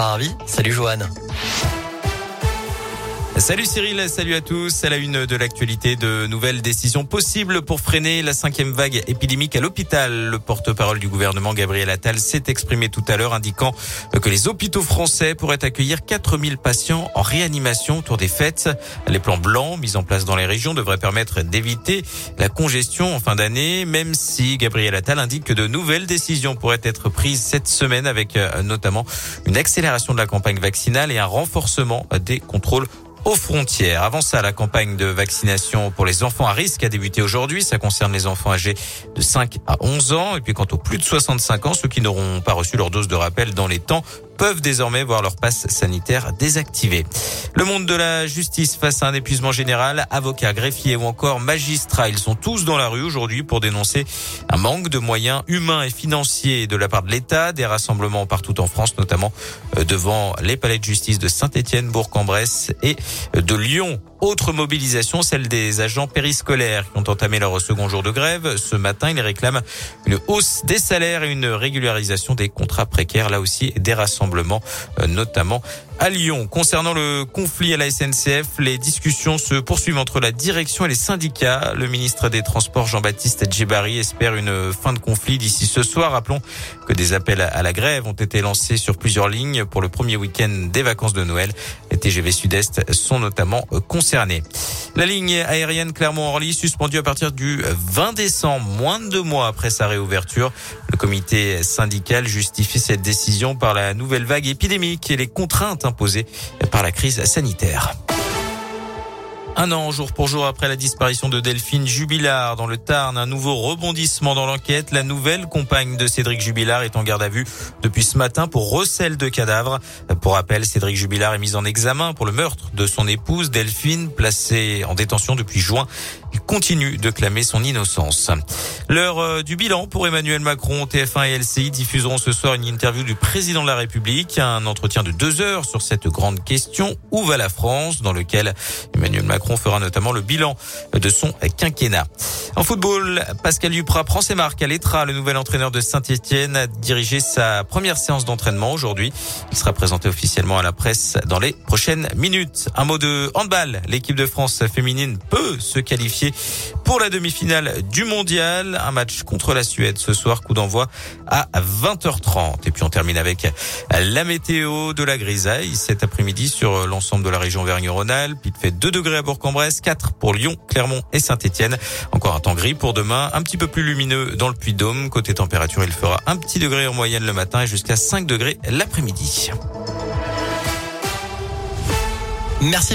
Ravi. Salut Joanne. Salut Cyril, salut à tous. À la une de l'actualité, de nouvelles décisions possibles pour freiner la cinquième vague épidémique à l'hôpital. Le porte-parole du gouvernement, Gabriel Attal, s'est exprimé tout à l'heure, indiquant que les hôpitaux français pourraient accueillir 4000 patients en réanimation autour des fêtes. Les plans blancs mis en place dans les régions devraient permettre d'éviter la congestion en fin d'année, même si Gabriel Attal indique que de nouvelles décisions pourraient être prises cette semaine avec euh, notamment une accélération de la campagne vaccinale et un renforcement des contrôles aux frontières. Avant ça, la campagne de vaccination pour les enfants à risque a débuté aujourd'hui. Ça concerne les enfants âgés de 5 à 11 ans. Et puis quant aux plus de 65 ans, ceux qui n'auront pas reçu leur dose de rappel dans les temps peuvent désormais voir leur passe sanitaire désactivé. Le monde de la justice face à un épuisement général, avocats, greffiers ou encore magistrats, ils sont tous dans la rue aujourd'hui pour dénoncer un manque de moyens humains et financiers de la part de l'État, des rassemblements partout en France, notamment euh, devant les palais de justice de Saint-Étienne, Bourg-en-Bresse et de Lyon. Autre mobilisation, celle des agents périscolaires qui ont entamé leur second jour de grève. Ce matin, ils réclament une hausse des salaires et une régularisation des contrats précaires. Là aussi, des rassemblements, euh, notamment à Lyon. Concernant le conflit à la SNCF, les discussions se poursuivent entre la direction et les syndicats. Le ministre des Transports, Jean-Baptiste Djebari, espère une fin de conflit d'ici ce soir. Rappelons que des appels à la grève ont été lancés sur plusieurs lignes pour le premier week-end des vacances de Noël. TGV Sud-Est sont notamment concernés. La ligne aérienne Clermont-Orly suspendue à partir du 20 décembre, moins de deux mois après sa réouverture. Le comité syndical justifie cette décision par la nouvelle vague épidémique et les contraintes imposées par la crise sanitaire. Un an jour pour jour après la disparition de Delphine Jubilard dans le Tarn, un nouveau rebondissement dans l'enquête. La nouvelle compagne de Cédric Jubilard est en garde à vue depuis ce matin pour recel de cadavres. Pour rappel, Cédric Jubilard est mis en examen pour le meurtre de son épouse Delphine, placée en détention depuis juin. Continue de clamer son innocence. L'heure euh, du bilan pour Emmanuel Macron, TF1 et LCI diffuseront ce soir une interview du président de la République, un entretien de deux heures sur cette grande question où va la France, dans lequel Emmanuel Macron fera notamment le bilan de son quinquennat. En football, Pascal Duprat prend ses marques à l'Etra. Le nouvel entraîneur de Saint-Etienne a dirigé sa première séance d'entraînement aujourd'hui. Il sera présenté officiellement à la presse dans les prochaines minutes. Un mot de handball. L'équipe de France féminine peut se qualifier pour la demi-finale du mondial. Un match contre la Suède ce soir, coup d'envoi à 20h30. Et puis on termine avec la météo de la grisaille cet après-midi sur l'ensemble de la région Vergne-Rhône-Alpes. Il fait 2 degrés à Bourg-en-Bresse, 4 pour Lyon, Clermont et Saint-Etienne. Encore un temps gris pour demain, un petit peu plus lumineux dans le Puy-de-Dôme. Côté température, il fera un petit degré en moyenne le matin et jusqu'à 5 degrés l'après-midi. Merci.